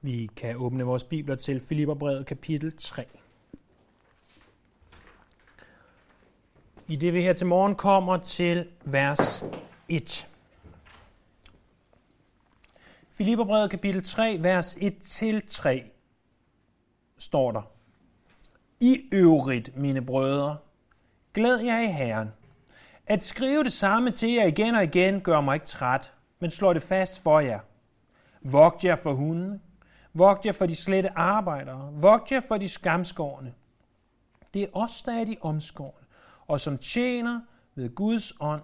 Vi kan åbne vores bibler til Filipperbrevet kapitel 3. I det vi her til morgen kommer til vers 1. Filipperbrevet kapitel 3, vers 1-3 står der. I øvrigt, mine brødre, glæd jer i Herren. At skrive det samme til jer igen og igen gør mig ikke træt, men slår det fast for jer. Vogt jer for hunden, Vogt jer for de slette arbejdere. Vogt jer for de skamskårne. Det er os, der er de omskårne, og som tjener ved Guds ånd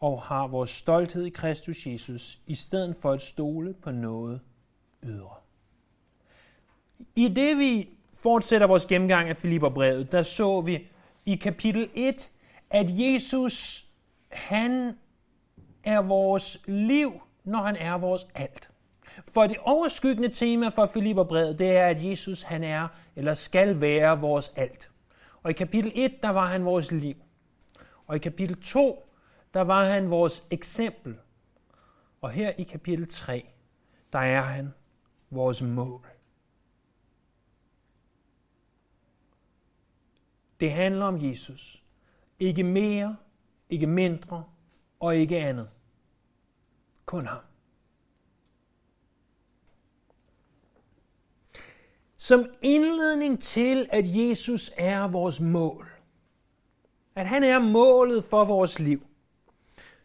og har vores stolthed i Kristus Jesus, i stedet for at stole på noget ydre. I det vi fortsætter vores gennemgang af Filipperbrevet, der så vi i kapitel 1, at Jesus, han er vores liv, når han er vores alt. For det overskyggende tema for Filipperbrevet, det er, at Jesus han er, eller skal være vores alt. Og i kapitel 1, der var han vores liv. Og i kapitel 2, der var han vores eksempel. Og her i kapitel 3, der er han vores mål. Det handler om Jesus. Ikke mere, ikke mindre og ikke andet. Kun ham. Som indledning til, at Jesus er vores mål. At han er målet for vores liv.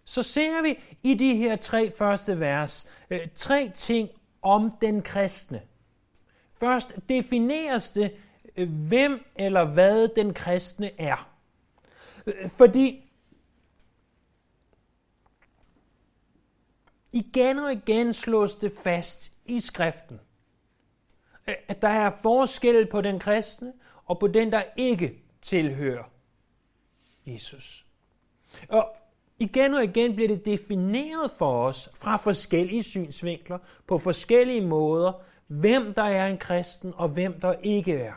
Så ser vi i de her tre første vers øh, tre ting om den kristne. Først defineres det, øh, hvem eller hvad den kristne er. Øh, fordi igen og igen slås det fast i skriften, at der er forskel på den kristne og på den, der ikke tilhører Jesus. Og igen og igen bliver det defineret for os fra forskellige synsvinkler, på forskellige måder, hvem der er en kristen og hvem der ikke er.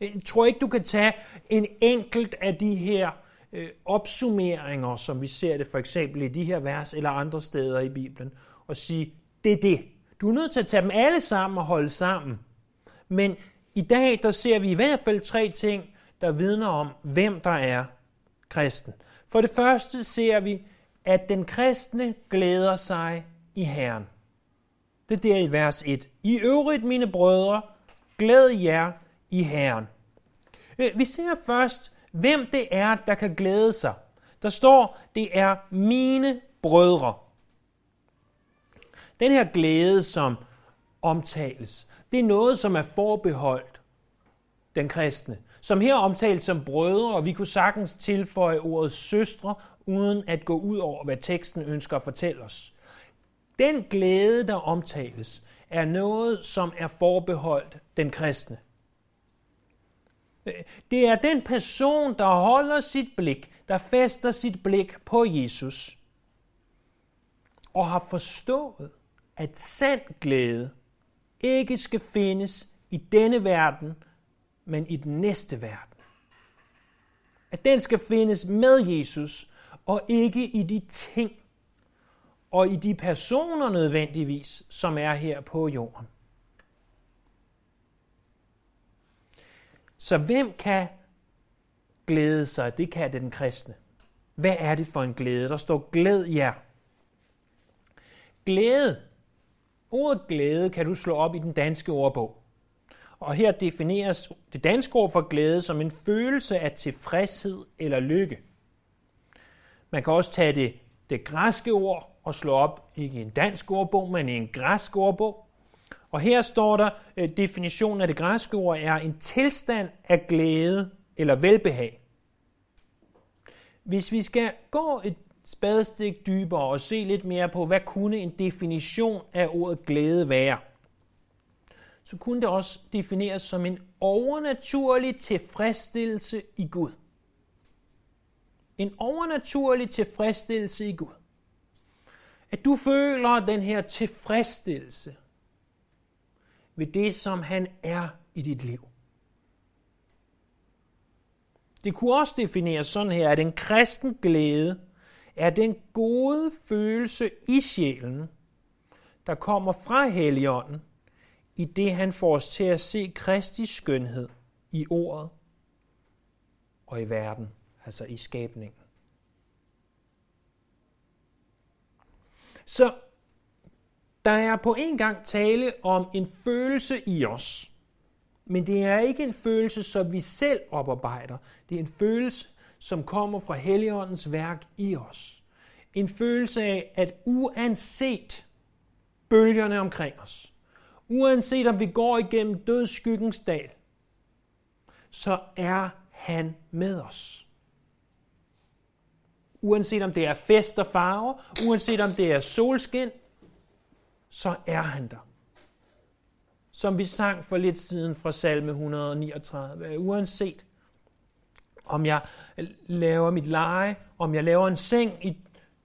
Jeg tror ikke, du kan tage en enkelt af de her øh, opsummeringer, som vi ser det for eksempel i de her vers eller andre steder i Bibelen, og sige, det er det. Du er nødt til at tage dem alle sammen og holde sammen. Men i dag, der ser vi i hvert fald tre ting, der vidner om, hvem der er kristen. For det første ser vi, at den kristne glæder sig i Herren. Det er der i vers 1. I øvrigt, mine brødre, glæd jer i Herren. Øh, vi ser først, hvem det er, der kan glæde sig. Der står, det er mine brødre. Den her glæde, som omtales, det er noget, som er forbeholdt den kristne. Som her omtales som brødre, og vi kunne sagtens tilføje ordet søstre, uden at gå ud over, hvad teksten ønsker at fortælle os. Den glæde, der omtales, er noget, som er forbeholdt den kristne. Det er den person, der holder sit blik, der fester sit blik på Jesus, og har forstået, at sand glæde ikke skal findes i denne verden, men i den næste verden. At den skal findes med Jesus, og ikke i de ting og i de personer nødvendigvis, som er her på jorden. Så hvem kan glæde sig? Det kan den kristne. Hvad er det for en glæde? Der står glæd jer. Glæde Ordet glæde kan du slå op i den danske ordbog. Og her defineres det danske ord for glæde som en følelse af tilfredshed eller lykke. Man kan også tage det, det græske ord og slå op, ikke i en dansk ordbog, men i en græsk ordbog. Og her står der, at definitionen af det græske ord er en tilstand af glæde eller velbehag. Hvis vi skal gå et spadestik dybere og se lidt mere på, hvad kunne en definition af ordet glæde være, så kunne det også defineres som en overnaturlig tilfredsstillelse i Gud. En overnaturlig tilfredsstillelse i Gud. At du føler den her tilfredsstillelse ved det, som han er i dit liv. Det kunne også defineres sådan her, at en kristen glæde er den gode følelse i sjælen, der kommer fra Helligånden, i det han får os til at se Kristi skønhed i ordet og i verden, altså i skabningen. Så der er på en gang tale om en følelse i os, men det er ikke en følelse, som vi selv oparbejder. Det er en følelse, som kommer fra Helligåndens værk i os. En følelse af, at uanset bølgerne omkring os, uanset om vi går igennem dødsskyggens dal, så er han med os. Uanset om det er fest og farver, uanset om det er solskin, så er han der. Som vi sang for lidt siden fra salme 139. Uanset om jeg laver mit leje, om jeg laver en seng i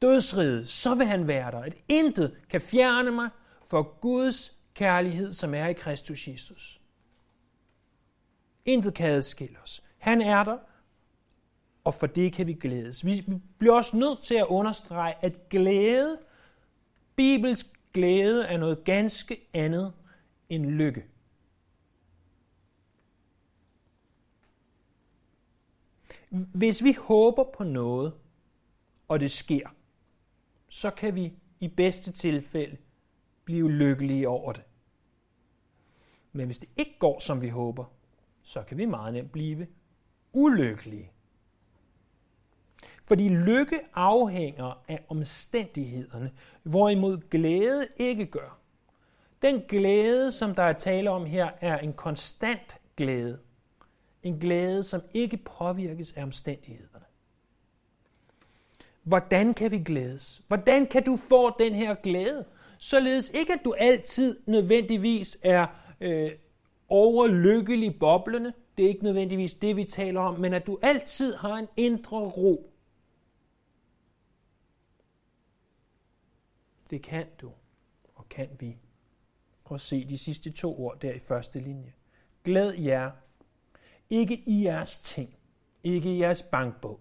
dødsriget, så vil han være der. At intet kan fjerne mig for Guds kærlighed, som er i Kristus Jesus. Intet kan adskille os. Han er der, og for det kan vi glædes. Vi bliver også nødt til at understrege, at glæde, Bibels glæde, er noget ganske andet end lykke. Hvis vi håber på noget, og det sker, så kan vi i bedste tilfælde blive lykkelige over det. Men hvis det ikke går, som vi håber, så kan vi meget nemt blive ulykkelige. Fordi lykke afhænger af omstændighederne, hvorimod glæde ikke gør. Den glæde, som der er tale om her, er en konstant glæde. En glæde, som ikke påvirkes af omstændighederne. Hvordan kan vi glædes? Hvordan kan du få den her glæde? Således ikke, at du altid nødvendigvis er øh, overlykkelig boblende. Det er ikke nødvendigvis det, vi taler om, men at du altid har en indre ro. Det kan du, og kan vi. Prøv at se de sidste to ord der i første linje. Glæd jer, ikke i jeres ting, ikke i jeres bankbog,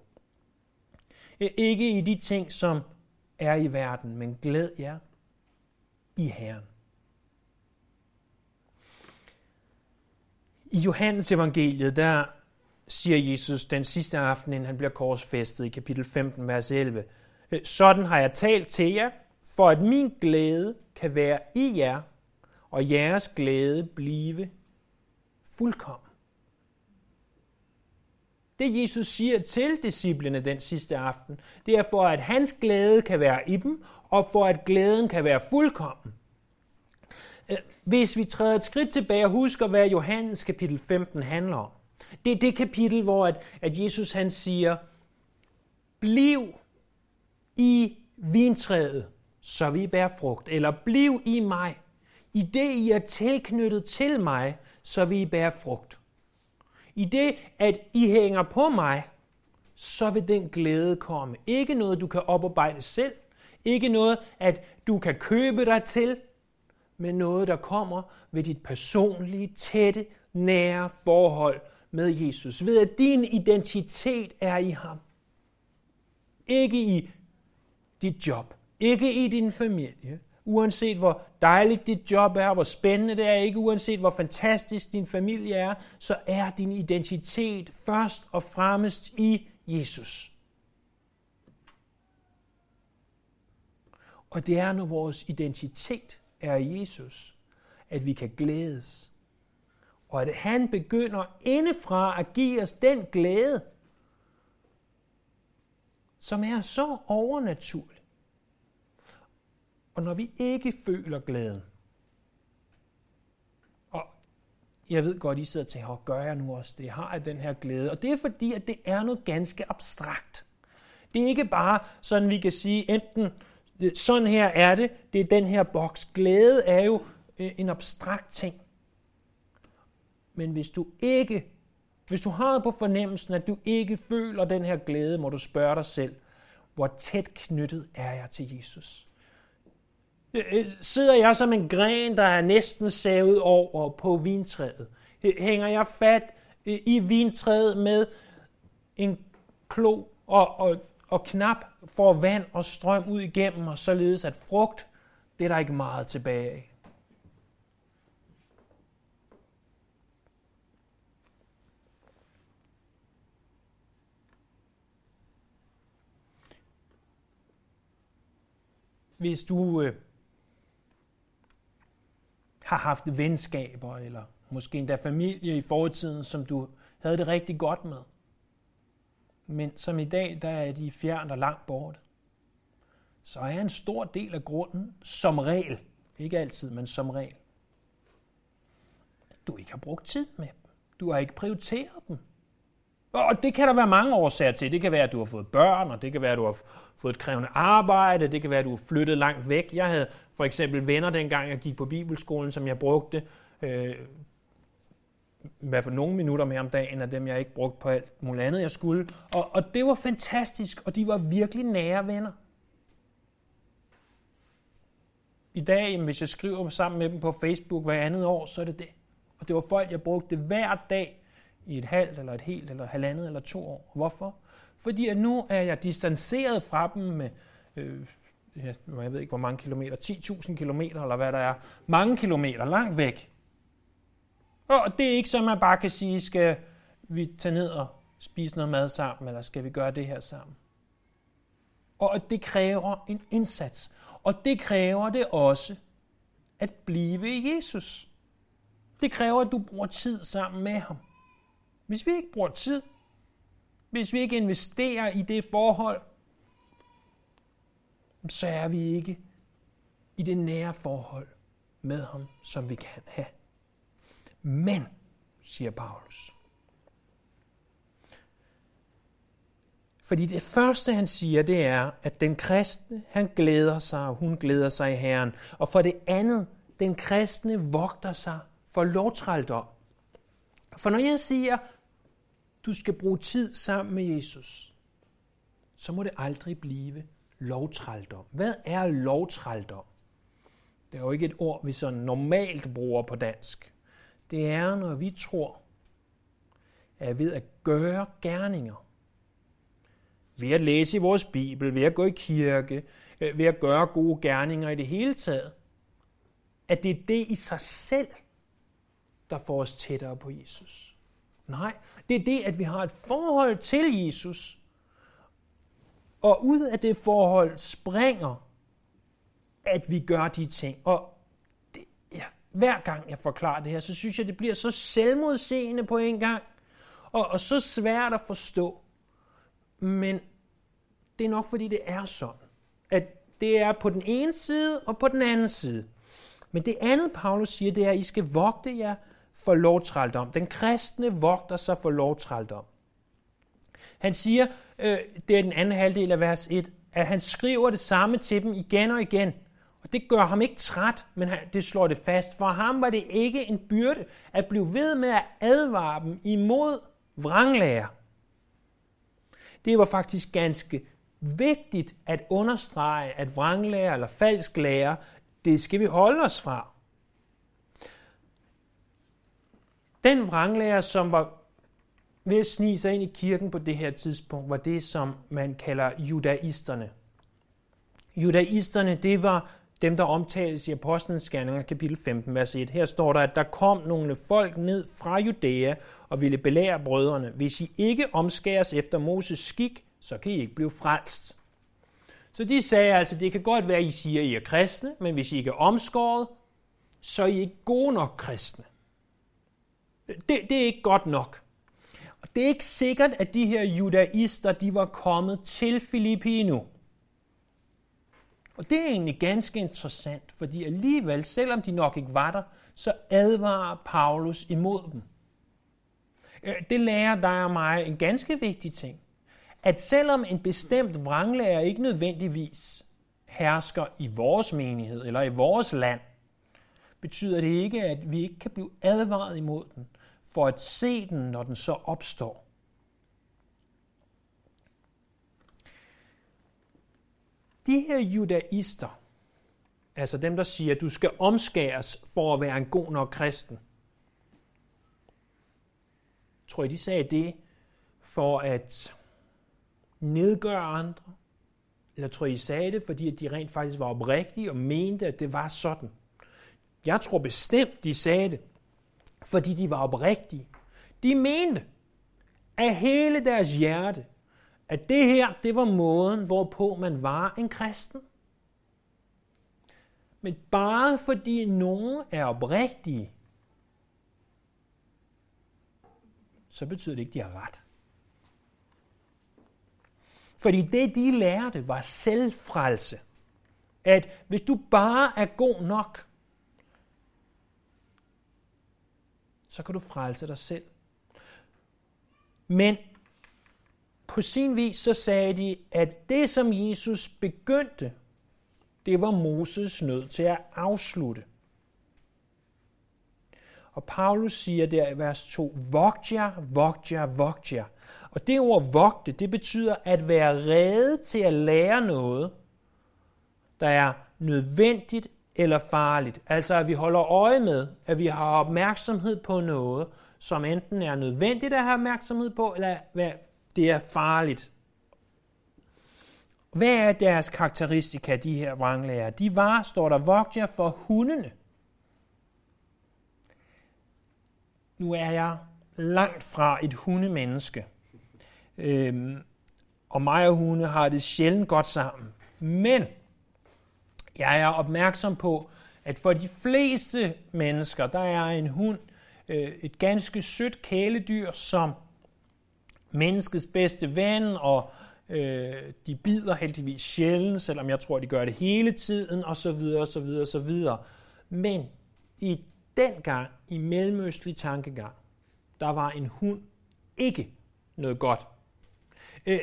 ikke i de ting, som er i verden, men glæd jer i Herren. I Johannes evangeliet, der siger Jesus den sidste aften, inden han bliver korsfæstet i kapitel 15, vers 11, Sådan har jeg talt til jer, for at min glæde kan være i jer, og jeres glæde blive fuldkommen. Det Jesus siger til disciplene den sidste aften, det er for, at hans glæde kan være i dem, og for at glæden kan være fuldkommen. Øh, hvis vi træder et skridt tilbage og husker, hvad Johannes kapitel 15 handler om. Det er det kapitel, hvor at, at Jesus han siger, bliv i vintræet, så vi bærer frugt. Eller bliv i mig, i det I er tilknyttet til mig, så vi bærer frugt. I det, at I hænger på mig, så vil den glæde komme. Ikke noget, du kan oparbejde selv. Ikke noget, at du kan købe dig til. Men noget, der kommer ved dit personlige, tætte, nære forhold med Jesus. Ved at din identitet er i ham. Ikke i dit job. Ikke i din familie. Uanset hvor dejligt dit job er, hvor spændende det er, ikke uanset hvor fantastisk din familie er, så er din identitet først og fremmest i Jesus. Og det er, når vores identitet er i Jesus, at vi kan glædes. Og at han begynder indefra at give os den glæde, som er så overnaturlig. Og når vi ikke føler glæden, og jeg ved godt, I sidder og tænker, gør jeg nu også det? Har jeg den her glæde? Og det er fordi, at det er noget ganske abstrakt. Det er ikke bare sådan, vi kan sige, enten øh, sådan her er det, det er den her boks. Glæde er jo øh, en abstrakt ting. Men hvis du ikke, hvis du har på fornemmelsen, at du ikke føler den her glæde, må du spørge dig selv, hvor tæt knyttet er jeg til Jesus? Øh, sidder jeg som en gren, der er næsten savet over på vintræet? Hænger jeg fat øh, i vintræet med en klo og, og, og knap for vand og strøm ud igennem, og således at frugt, det er der ikke meget tilbage af. Hvis du øh, har haft venskaber, eller måske endda familie i fortiden, som du havde det rigtig godt med. Men som i dag, der er de fjernt og langt bort. Så er en stor del af grunden, som regel, ikke altid, men som regel, at du ikke har brugt tid med dem. Du har ikke prioriteret dem. Og det kan der være mange årsager til. Det kan være, at du har fået børn, og det kan være, at du har fået et krævende arbejde, det kan være, at du har flyttet langt væk. Jeg havde for eksempel venner dengang, jeg gik på bibelskolen, som jeg brugte øh, i hvert fald nogle minutter mere om dagen, af dem jeg ikke brugte på alt muligt andet, jeg skulle. Og, og det var fantastisk, og de var virkelig nære venner. I dag, jamen, hvis jeg skriver sammen med dem på Facebook hver andet år, så er det det. Og det var folk, jeg brugte hver dag i et halvt, eller et helt, eller halvandet, eller to år. Hvorfor? Fordi at nu er jeg distanceret fra dem med, øh, jeg ved ikke hvor mange kilometer, 10.000 kilometer, eller hvad der er, mange kilometer langt væk. Og det er ikke så, man bare kan sige, skal vi tage ned og spise noget mad sammen, eller skal vi gøre det her sammen? Og det kræver en indsats. Og det kræver det også at blive i Jesus. Det kræver, at du bruger tid sammen med ham. Hvis vi ikke bruger tid, hvis vi ikke investerer i det forhold, så er vi ikke i det nære forhold med ham, som vi kan have. Men, siger Paulus, Fordi det første, han siger, det er, at den kristne, han glæder sig, og hun glæder sig i Herren. Og for det andet, den kristne vogter sig for lovtrældom. For når jeg siger, du skal bruge tid sammen med Jesus, så må det aldrig blive lovtrældom. Hvad er lovtrældom? Det er jo ikke et ord, vi så normalt bruger på dansk. Det er, når vi tror, at ved at gøre gerninger, ved at læse i vores Bibel, ved at gå i kirke, øh, ved at gøre gode gerninger i det hele taget, at det er det i sig selv, der får os tættere på Jesus. Nej, det er det, at vi har et forhold til Jesus, og ud af det forhold springer, at vi gør de ting. Og det, ja, hver gang jeg forklarer det her, så synes jeg, det bliver så selvmodseende på en gang, og, og så svært at forstå. Men det er nok fordi, det er sådan, at det er på den ene side og på den anden side. Men det andet, Paulus siger, det er, at I skal vogte jer for lovtrældom. Den kristne vogter sig for lovtrældom. Han siger, øh, det er den anden halvdel af vers 1, at han skriver det samme til dem igen og igen. Og det gør ham ikke træt, men det slår det fast. For ham var det ikke en byrde at blive ved med at advare dem imod vranglærer. Det var faktisk ganske vigtigt at understrege, at vranglærer eller falsk lærer, det skal vi holde os fra. Den vranglærer, som var ved at snige sig ind i kirken på det her tidspunkt, var det, som man kalder judaisterne. Judaisterne, det var dem, der omtales i Apostlenes Gerninger, kapitel 15, vers 1. Her står der, at der kom nogle folk ned fra Judæa og ville belære brødrene. Hvis I ikke omskæres efter Moses skik, så kan I ikke blive frelst. Så de sagde altså, det kan godt være, at I siger, at I er kristne, men hvis I ikke er omskåret, så er I ikke gode nok kristne. Det, det er ikke godt nok. Og det er ikke sikkert, at de her judaister, de var kommet til Filippi endnu. Og det er egentlig ganske interessant, fordi alligevel, selvom de nok ikke var der, så advarer Paulus imod dem. Øh, det lærer dig og mig en ganske vigtig ting at selvom en bestemt vranglærer ikke nødvendigvis hersker i vores menighed eller i vores land, betyder det ikke, at vi ikke kan blive advaret imod den, for at se den, når den så opstår. De her judaister, altså dem, der siger, at du skal omskæres for at være en god nok kristen, tror jeg, de sagde det for at nedgøre andre? Eller tror I sagde det, fordi at de rent faktisk var oprigtige og mente, at det var sådan? Jeg tror bestemt, de sagde det, fordi de var oprigtige. De mente af hele deres hjerte, at det her, det var måden, hvorpå man var en kristen. Men bare fordi nogen er oprigtige, så betyder det ikke, at de har ret. Fordi det, de lærte, var selvfrelse. At hvis du bare er god nok, så kan du frelse dig selv. Men på sin vis så sagde de, at det som Jesus begyndte, det var Moses nød til at afslutte. Og Paulus siger der i vers 2, vogt jer, vogt jer, vogt jer. Og det ord vogte, det betyder at være rede til at lære noget, der er nødvendigt eller farligt. Altså at vi holder øje med, at vi har opmærksomhed på noget, som enten er nødvendigt at have opmærksomhed på, eller hvad det er farligt. Hvad er deres karakteristika, de her vranglærer? De var, står der, vogter for hundene. Nu er jeg langt fra et hundemenneske. Øhm, og mig og hunde har det sjældent godt sammen. Men jeg er opmærksom på, at for de fleste mennesker, der er en hund øh, et ganske sødt kæledyr, som menneskets bedste ven, og øh, de bider heldigvis sjældent, selvom jeg tror, de gør det hele tiden, og så videre, og så videre, og så videre. Men i den gang, i mellemøstlig tankegang, der var en hund ikke noget godt. Øh,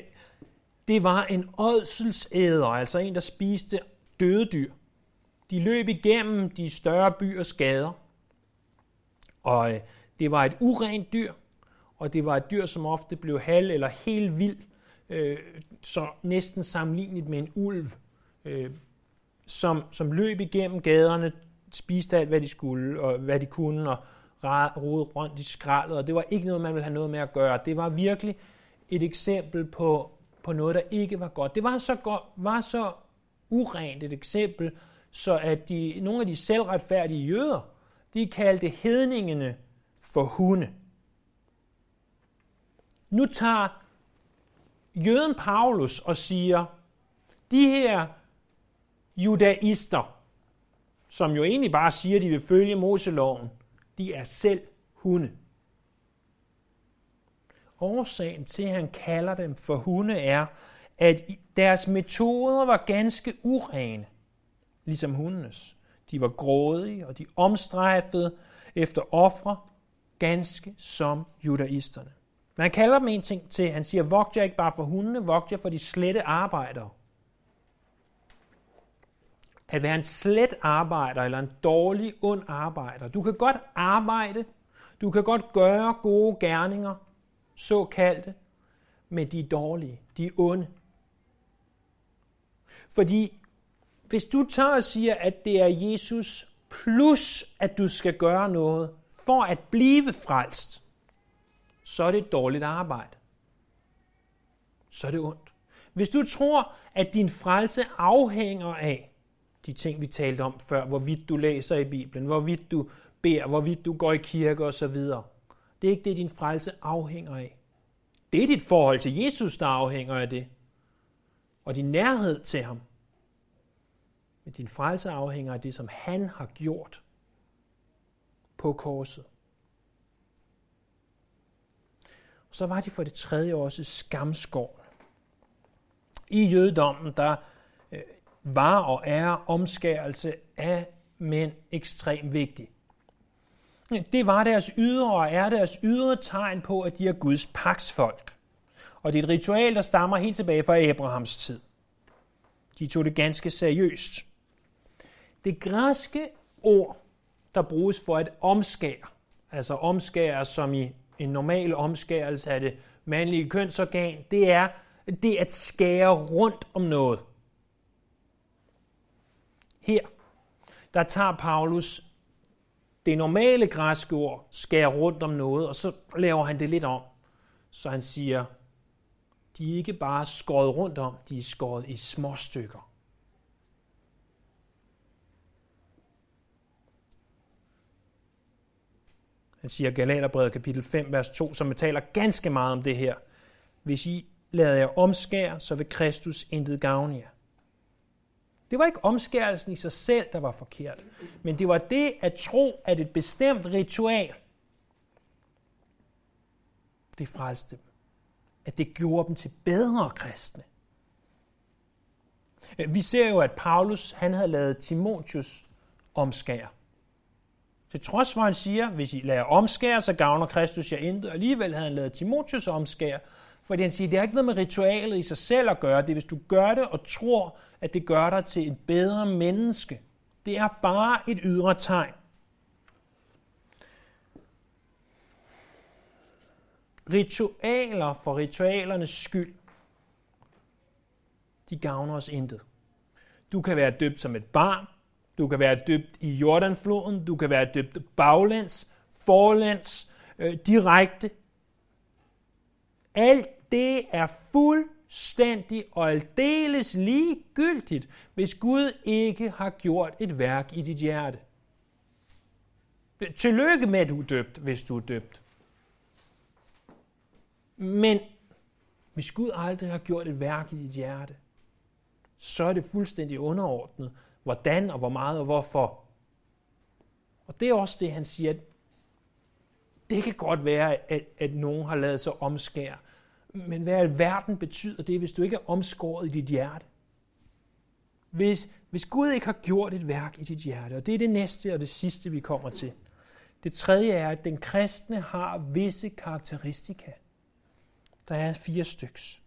det var en ådselsæder, altså en, der spiste døde dyr. De løb igennem de større byers gader, og øh, det var et urent dyr, og det var et dyr, som ofte blev halv eller helt vild, øh, så næsten sammenlignet med en ulv, øh, som, som løb igennem gaderne, spiste alt, hvad de skulle, og hvad de kunne, og rode rundt i skraldet, og det var ikke noget, man ville have noget med at gøre. Det var virkelig et eksempel på, på noget, der ikke var godt. Det var så, godt, var så urent et eksempel, så at de, nogle af de selvretfærdige jøder, de kaldte hedningene for hunde. Nu tager jøden Paulus og siger, de her judaister, som jo egentlig bare siger, at de vil følge Moseloven, de er selv hunde. Årsagen til, at han kalder dem for hunde, er, at deres metoder var ganske urene, ligesom hundenes. De var grådige, og de omstrejfede efter ofre, ganske som judaisterne. Man kalder dem en ting til. Han siger, vogt jer ikke bare for hundene, vogt jer for de slette arbejdere. At være en slet arbejder eller en dårlig, ond arbejder. Du kan godt arbejde, du kan godt gøre gode gerninger, såkaldte, men de er dårlige, de er onde. Fordi hvis du tager og siger, at det er Jesus plus, at du skal gøre noget for at blive frelst, så er det et dårligt arbejde. Så er det ondt. Hvis du tror, at din frelse afhænger af de ting, vi talte om før, hvorvidt du læser i Bibelen, hvorvidt du beder, hvorvidt du går i kirke osv., det er ikke det, din frelse afhænger af. Det er dit forhold til Jesus, der afhænger af det. Og din nærhed til ham. Men din frelse afhænger af det, som han har gjort på korset. Og så var de for det tredje også skamskår. I jødedommen, der øh, var og er omskærelse af mænd ekstremt vigtig. Det var deres ydre og er deres ydre tegn på, at de er Guds paksfolk. Og det er et ritual, der stammer helt tilbage fra Abrahams tid. De tog det ganske seriøst. Det græske ord, der bruges for at omskære, altså omskære som i en normal omskærelse af det mandlige kønsorgan, det er det at skære rundt om noget. Her, der tager Paulus det normale græske ord, skære rundt om noget, og så laver han det lidt om. Så han siger, de er ikke bare skåret rundt om, de er skåret i små stykker. Han siger Galaterbrevet kapitel 5, vers 2, som taler ganske meget om det her. Hvis I lader jer omskære, så vil Kristus intet gavne jer. Det var ikke omskærelsen i sig selv, der var forkert, men det var det at tro, at et bestemt ritual, det frelste dem. At det gjorde dem til bedre kristne. Vi ser jo, at Paulus han havde lavet Timotius omskære. Til trods for, at han siger, hvis I lader omskære, så gavner Kristus jer intet. Alligevel havde han lavet Timotius omskære, fordi han siger, det har ikke noget med ritualet i sig selv at gøre. Det er, hvis du gør det og tror, at det gør dig til et bedre menneske. Det er bare et ydre tegn. Ritualer for ritualernes skyld, de gavner os intet. Du kan være døbt som et barn, du kan være døbt i Jordanfloden, du kan være døbt baglæns, forlæns, øh, direkte. Alt det er fuldstændig og aldeles ligegyldigt, hvis Gud ikke har gjort et værk i dit hjerte. Tillykke med, at du er døbt, hvis du er døbt. Men hvis Gud aldrig har gjort et værk i dit hjerte, så er det fuldstændig underordnet, hvordan og hvor meget og hvorfor. Og det er også det, han siger, at det kan godt være, at, at nogen har lavet sig omskære. Men hvad alverden verden betyder det, hvis du ikke er omskåret i dit hjerte? Hvis, hvis Gud ikke har gjort et værk i dit hjerte, og det er det næste og det sidste, vi kommer til. Det tredje er, at den kristne har visse karakteristika. Der er fire styks.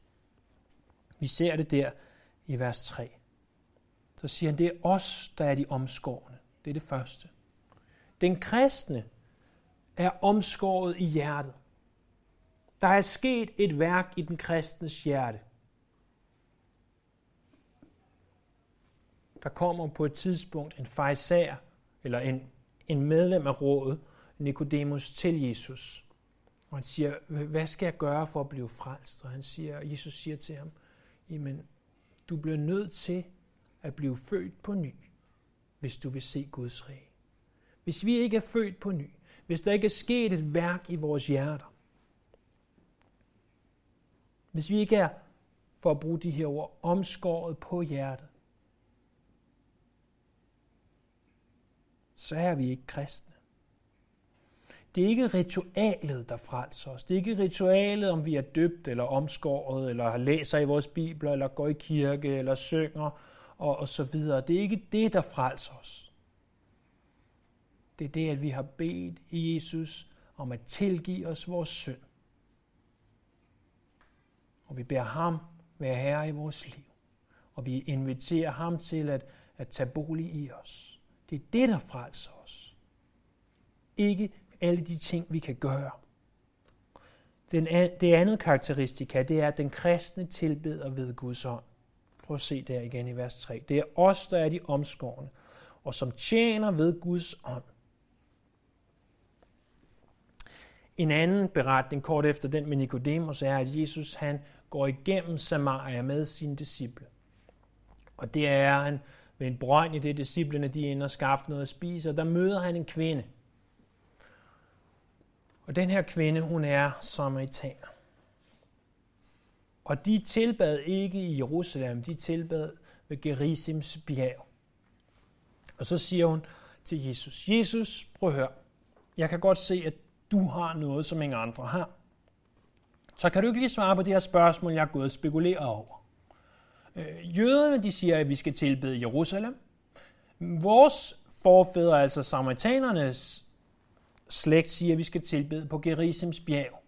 Vi ser det der i vers 3. Så siger han, det er os, der er de omskårne. Det er det første. Den kristne er omskåret i hjertet. Der er sket et værk i den kristnes hjerte. Der kommer på et tidspunkt en fejser, eller en, en medlem af rådet, Nikodemus, til Jesus. Og han siger, hvad skal jeg gøre for at blive frelst? Og han siger, Jesus siger til ham, jamen, du bliver nødt til at blive født på ny, hvis du vil se Guds rige. Hvis vi ikke er født på ny, hvis der ikke er sket et værk i vores hjerter, hvis vi ikke er, for at bruge de her ord, omskåret på hjertet, så er vi ikke kristne. Det er ikke ritualet, der frelser os. Det er ikke ritualet, om vi er døbt eller omskåret, eller læser i vores bibler, eller går i kirke, eller synger, og, og så videre. Det er ikke det, der frelser os. Det er det, at vi har bedt Jesus om at tilgive os vores synd. Og vi beder ham være herre i vores liv. Og vi inviterer ham til at, at tage bolig i os. Det er det, der frelser os. Ikke alle de ting, vi kan gøre. Den, det andet karakteristika, det er, at den kristne tilbeder ved Guds ånd. Prøv at se der igen i vers 3. Det er os, der er de omskårne, og som tjener ved Guds ånd. En anden beretning kort efter den med Nikodemus er, at Jesus han går igennem Samaria med sine disciple. Og det er han ved en brønd i det, disciplene de ender og skaffe noget at spise, og der møder han en kvinde. Og den her kvinde, hun er samaritaner. Og de tilbad ikke i Jerusalem, de tilbad ved Gerisims bjerg. Og så siger hun til Jesus, Jesus, prøv at høre, jeg kan godt se, at du har noget, som ingen andre har. Så kan du ikke lige svare på det her spørgsmål, jeg er gået og spekuleret over. Øh, jøderne, de siger, at vi skal tilbede Jerusalem. Vores forfædre, altså samaritanernes slægt, siger, at vi skal tilbede på Gerisims bjerg.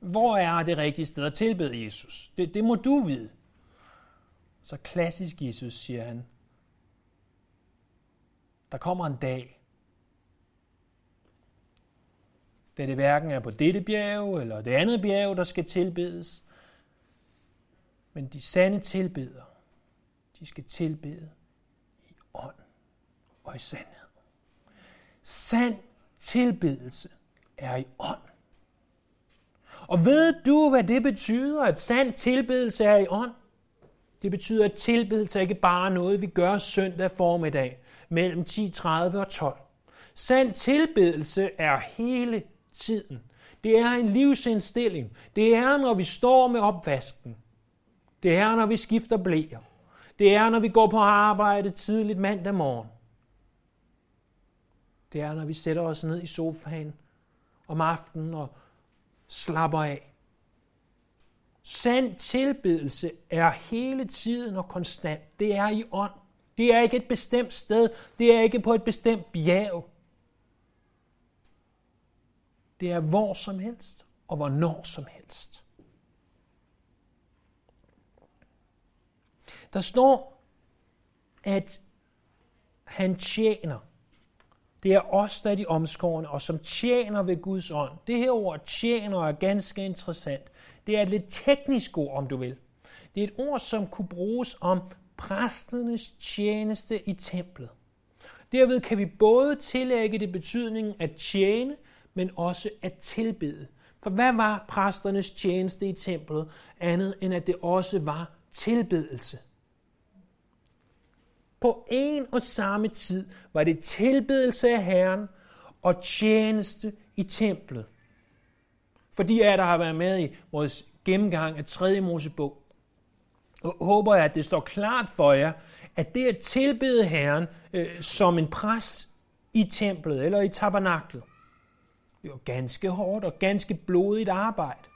Hvor er det rigtige sted at tilbede Jesus? Det, det må du vide. Så klassisk Jesus, siger han. Der kommer en dag, da det hverken er på dette bjerg eller det andet bjerg, der skal tilbedes. Men de sande tilbeder, de skal tilbede i ånd og i sandhed. Sand tilbedelse er i ånd. Og ved du, hvad det betyder, at sand tilbedelse er i ånd? Det betyder, at tilbedelse ikke bare er noget, vi gør søndag formiddag mellem 10.30 og 12. Sand tilbedelse er hele tiden. Det er en livsindstilling. Det er, når vi står med opvasken. Det er, når vi skifter blæer. Det er, når vi går på arbejde tidligt mandag morgen. Det er, når vi sætter os ned i sofaen om aftenen og slapper af. Sand tilbedelse er hele tiden og konstant. Det er i ånd. Det er ikke et bestemt sted. Det er ikke på et bestemt bjerg. Det er hvor som helst og hvornår som helst. Der står, at han tjener. Det er os, der er de omskårende, og som tjener ved Guds ånd. Det her ord tjener er ganske interessant. Det er et lidt teknisk ord, om du vil. Det er et ord, som kunne bruges om præsternes tjeneste i templet. Derved kan vi både tillægge det betydningen at tjene, men også at tilbede. For hvad var præsternes tjeneste i templet, andet end at det også var tilbedelse? På en og samme tid var det tilbedelse af Herren og tjeneste i templet. Fordi jeg der har været med i vores gennemgang af 3. Mosebog, og håber jeg, at det står klart for jer, at det at tilbede Herren øh, som en præst i templet eller i tabernaklet, det var ganske hårdt og ganske blodigt arbejde.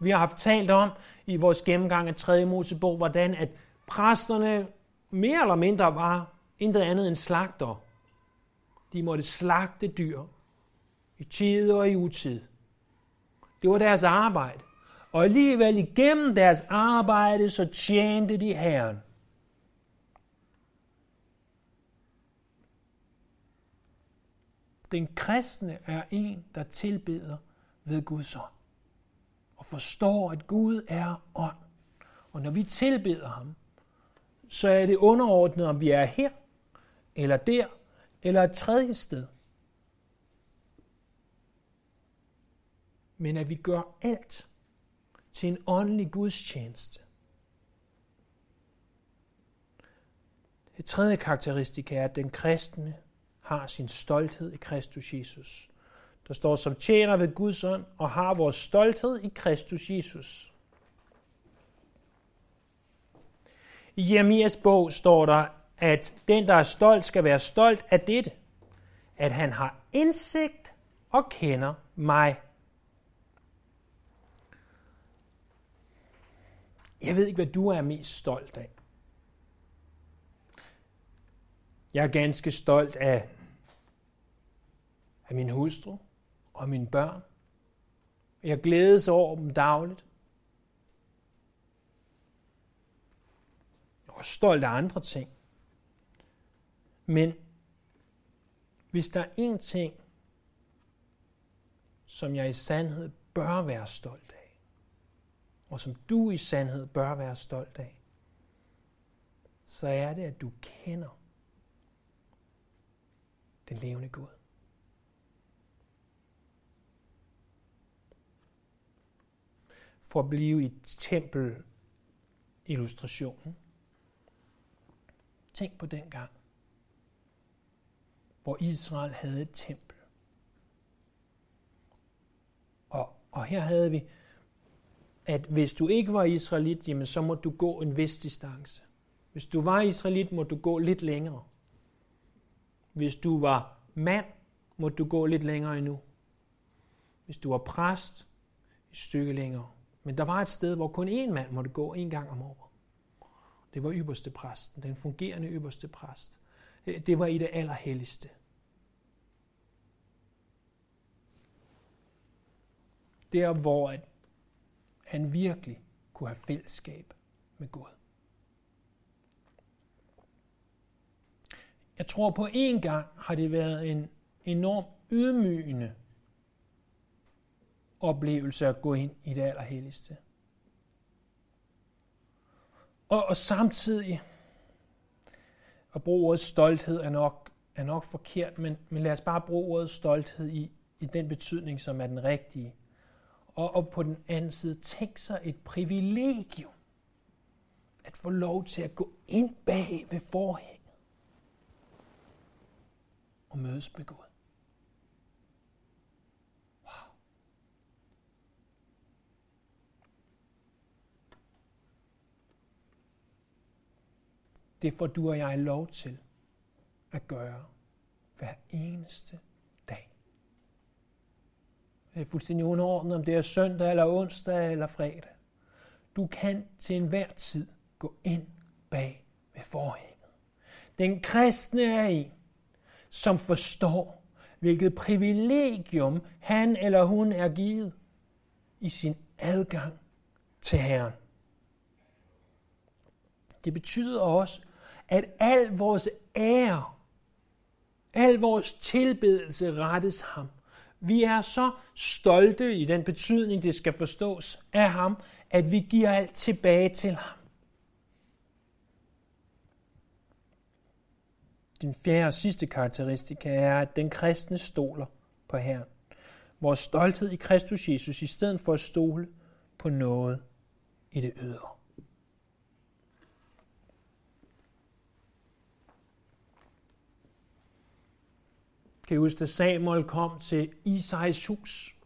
Vi har haft talt om i vores gennemgang af 3. Mosebog, hvordan at præsterne mere eller mindre var intet andet end slagter. De måtte slagte dyr i tid og i utid. Det var deres arbejde. Og alligevel igennem deres arbejde, så tjente de Herren. Den kristne er en, der tilbeder ved Guds ånd. Og forstår, at Gud er ånd. Og når vi tilbeder ham, så er det underordnet, om vi er her, eller der, eller et tredje sted. Men at vi gør alt til en åndelig gudstjeneste. Det tredje karakteristik er, at den kristne har sin stolthed i Kristus Jesus. Der står som tjener ved Guds ånd og har vores stolthed i Kristus Jesus. I Jeremias bog står der, at den, der er stolt, skal være stolt af dette, at han har indsigt og kender mig. Jeg ved ikke, hvad du er mest stolt af. Jeg er ganske stolt af, af min hustru og mine børn. Jeg glædes over dem dagligt. Og stolt af andre ting. Men hvis der er én ting, som jeg i sandhed bør være stolt af, og som du i sandhed bør være stolt af, så er det, at du kender den levende Gud. For at blive i tempel illustrationen. Tænk på den gang, hvor Israel havde et tempel. Og, og her havde vi at hvis du ikke var israelit, jamen så må du gå en vis distance. Hvis du var israelit, må du gå lidt længere. Hvis du var mand, må du gå lidt længere endnu. Hvis du var præst, et stykke længere. Men der var et sted, hvor kun én mand måtte gå en gang om året. Det var ypperste præsten, den fungerende ypperste præst. Øh, det var i det allerhelligste. Der, hvor han virkelig kunne have fællesskab med Gud. Jeg tror på en gang har det været en enorm ydmygende oplevelse at gå ind i det allerhelligste. Og, og samtidig, at bruge ordet stolthed er nok, er nok forkert, men, men lad os bare bruge ordet stolthed i, i den betydning, som er den rigtige og, og på den anden side, tænk sig et privilegium at få lov til at gå ind bag ved forhænget og mødes med Gud. Det får du og jeg lov til at gøre hver eneste dag. Det er fuldstændig underordnet, om det er søndag eller onsdag eller fredag. Du kan til enhver tid gå ind bag ved forhænget. Den kristne er en, som forstår, hvilket privilegium han eller hun er givet i sin adgang til Herren. Det betyder også, at al vores ære, al vores tilbedelse rettes ham. Vi er så stolte i den betydning, det skal forstås af ham, at vi giver alt tilbage til ham. Den fjerde og sidste karakteristika er, at den kristne stoler på Herren. Vores stolthed i Kristus Jesus, i stedet for at stole på noget i det ydre. Kan I huske, da Samuel kom til Isais hus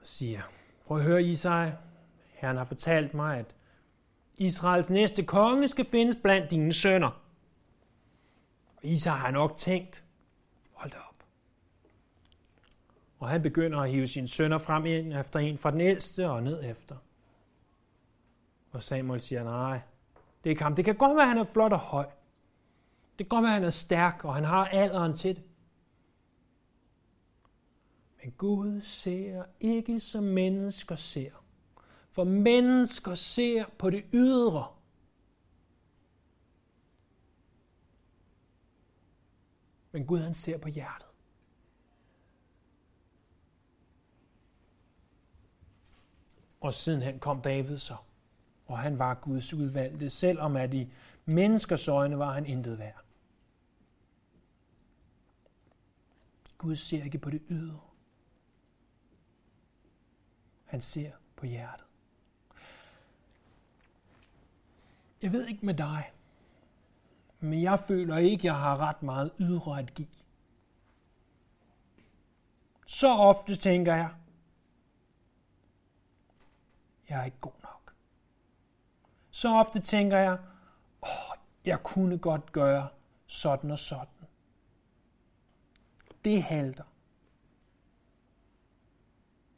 og siger, prøv at høre Isai, Herren har fortalt mig, at Israels næste konge skal findes blandt dine sønner. Og Isai har nok tænkt, hold da op. Og han begynder at hive sine sønner frem ind efter en fra den ældste og ned efter. Og Samuel siger, nej, det er ikke ham. Det kan godt være, at han er flot og høj. Det kan godt være, at han er stærk, og han har alderen til det. Men Gud ser ikke som mennesker ser. For mennesker ser på det ydre. Men Gud han ser på hjertet. Og sidenhen kom David så, og han var Guds udvalgte, selvom at i menneskers øjne var han intet værd. Gud ser ikke på det ydre. Han ser på hjertet. Jeg ved ikke med dig, men jeg føler ikke, jeg har ret meget ydre at give. Så ofte tænker jeg, jeg er ikke god nok. Så ofte tænker jeg, åh, jeg kunne godt gøre sådan og sådan. Det halter.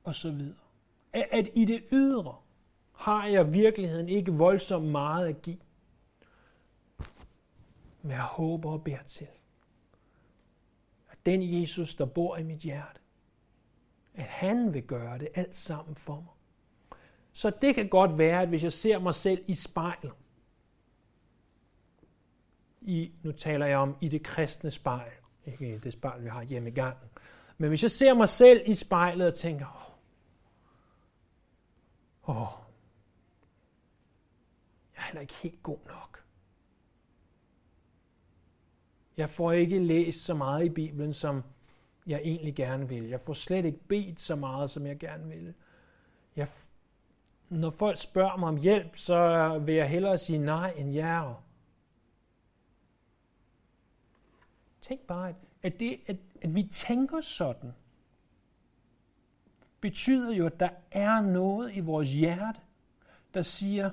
Og så videre. At i det ydre har jeg virkeligheden ikke voldsomt meget at give. Men jeg håber og beder til, at den Jesus, der bor i mit hjerte, at han vil gøre det alt sammen for mig. Så det kan godt være, at hvis jeg ser mig selv i spejlet, i, nu taler jeg om i det kristne spejl, ikke det spejl, vi har hjemme i gangen, men hvis jeg ser mig selv i spejlet og tænker, åh, oh, jeg er heller ikke helt god nok. Jeg får ikke læst så meget i Bibelen, som jeg egentlig gerne vil. Jeg får slet ikke bedt så meget, som jeg gerne vil. Jeg, når folk spørger mig om hjælp, så vil jeg hellere sige nej end ja. Tænk bare, at, det, at, at vi tænker sådan, betyder jo, at der er noget i vores hjerte, der siger,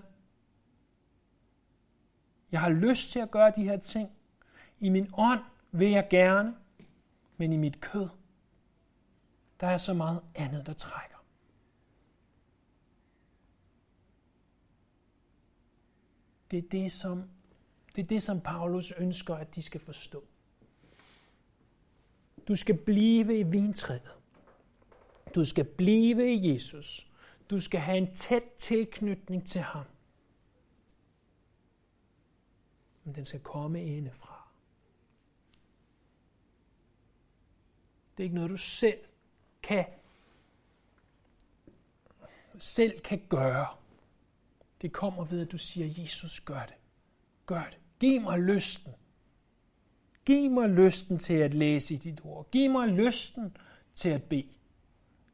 jeg har lyst til at gøre de her ting. I min ånd vil jeg gerne, men i mit kød, der er så meget andet, der trækker. Det er det, som, det er det, som Paulus ønsker, at de skal forstå. Du skal blive i vintræet. Du skal blive i Jesus. Du skal have en tæt tilknytning til ham. Men den skal komme indefra. Det er ikke noget, du selv kan, selv kan gøre. Det kommer ved, at du siger, Jesus, gør det. Gør det. Giv mig lysten. Giv mig lysten til at læse i dit ord. Giv mig lysten til at bede.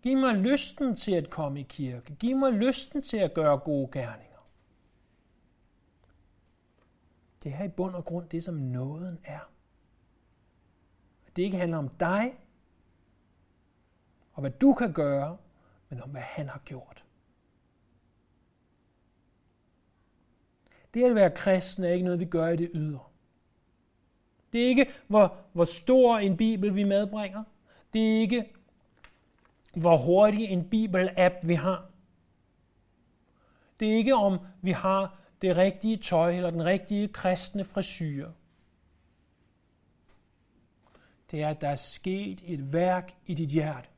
Giv mig lysten til at komme i kirke. Giv mig lysten til at gøre gode gerninger. Det er i bund og grund det, som nåden er. At det ikke handler om dig, og hvad du kan gøre, men om hvad han har gjort. Det at være kristen er ikke noget, vi gør i det ydre. Det er ikke, hvor, hvor stor en bibel vi medbringer. Det er ikke, hvor hurtig en bibel-app vi har. Det er ikke, om vi har det rigtige tøj eller den rigtige kristne frisyr. Det er, at der er sket et værk i dit hjerte.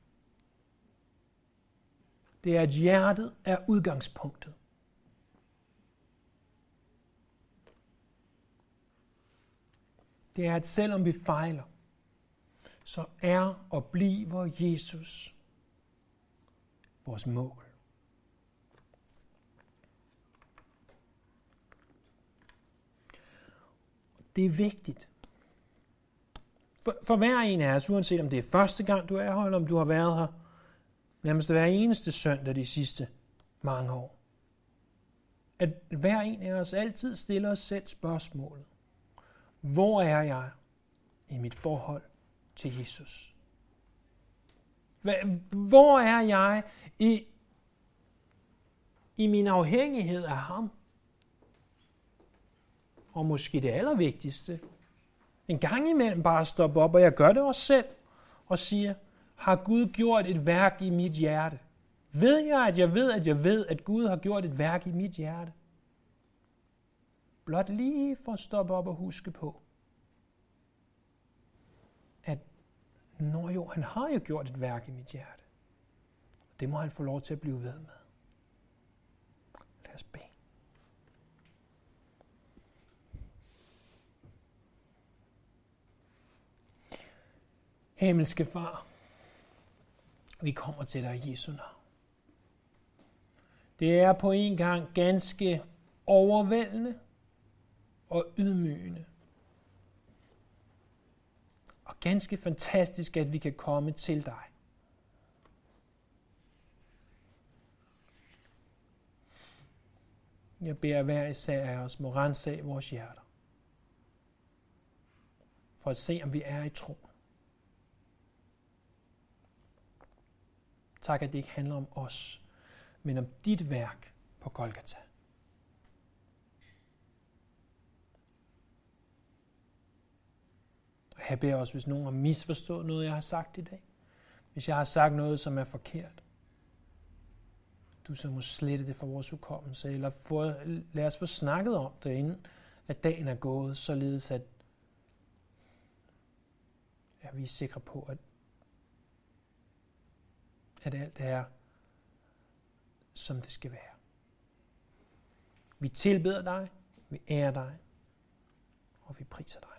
Det er, at hjertet er udgangspunktet. Det er, at selvom vi fejler, så er og bliver Jesus vores mål. Det er vigtigt. For, for hver en af os, uanset om det er første gang, du er her, eller om du har været her nærmest hver eneste søndag de sidste mange år, at hver en af os altid stiller os selv spørgsmålet. Hvor er jeg i mit forhold til Jesus? Hvor er jeg i, i min afhængighed af ham? Og måske det allervigtigste, en gang imellem bare stoppe op, og jeg gør det også selv, og siger, har Gud gjort et værk i mit hjerte? Ved jeg, at jeg ved, at jeg ved, at Gud har gjort et værk i mit hjerte? Blot lige for at stoppe op og huske på, at når jo, han har jo gjort et værk i mit hjerte. Det må han få lov til at blive ved med. Lad os bede. Himmelske Far, vi kommer til dig i Jesu navn. Det er på en gang ganske overvældende og ydmygende. Og ganske fantastisk, at vi kan komme til dig. Jeg beder hver især af os må rense vores hjerter. For at se, om vi er i tro. Tak, at det ikke handler om os, men om dit værk på Golgata. Og jeg beder også, hvis nogen har misforstået noget, jeg har sagt i dag. Hvis jeg har sagt noget, som er forkert. Du så må slette det fra vores hukommelse, eller få, lad os få snakket om det, inden at dagen er gået, således at ja, vi er sikre på, at at alt er, som det skal være. Vi tilbeder dig, vi ærer dig, og vi priser dig.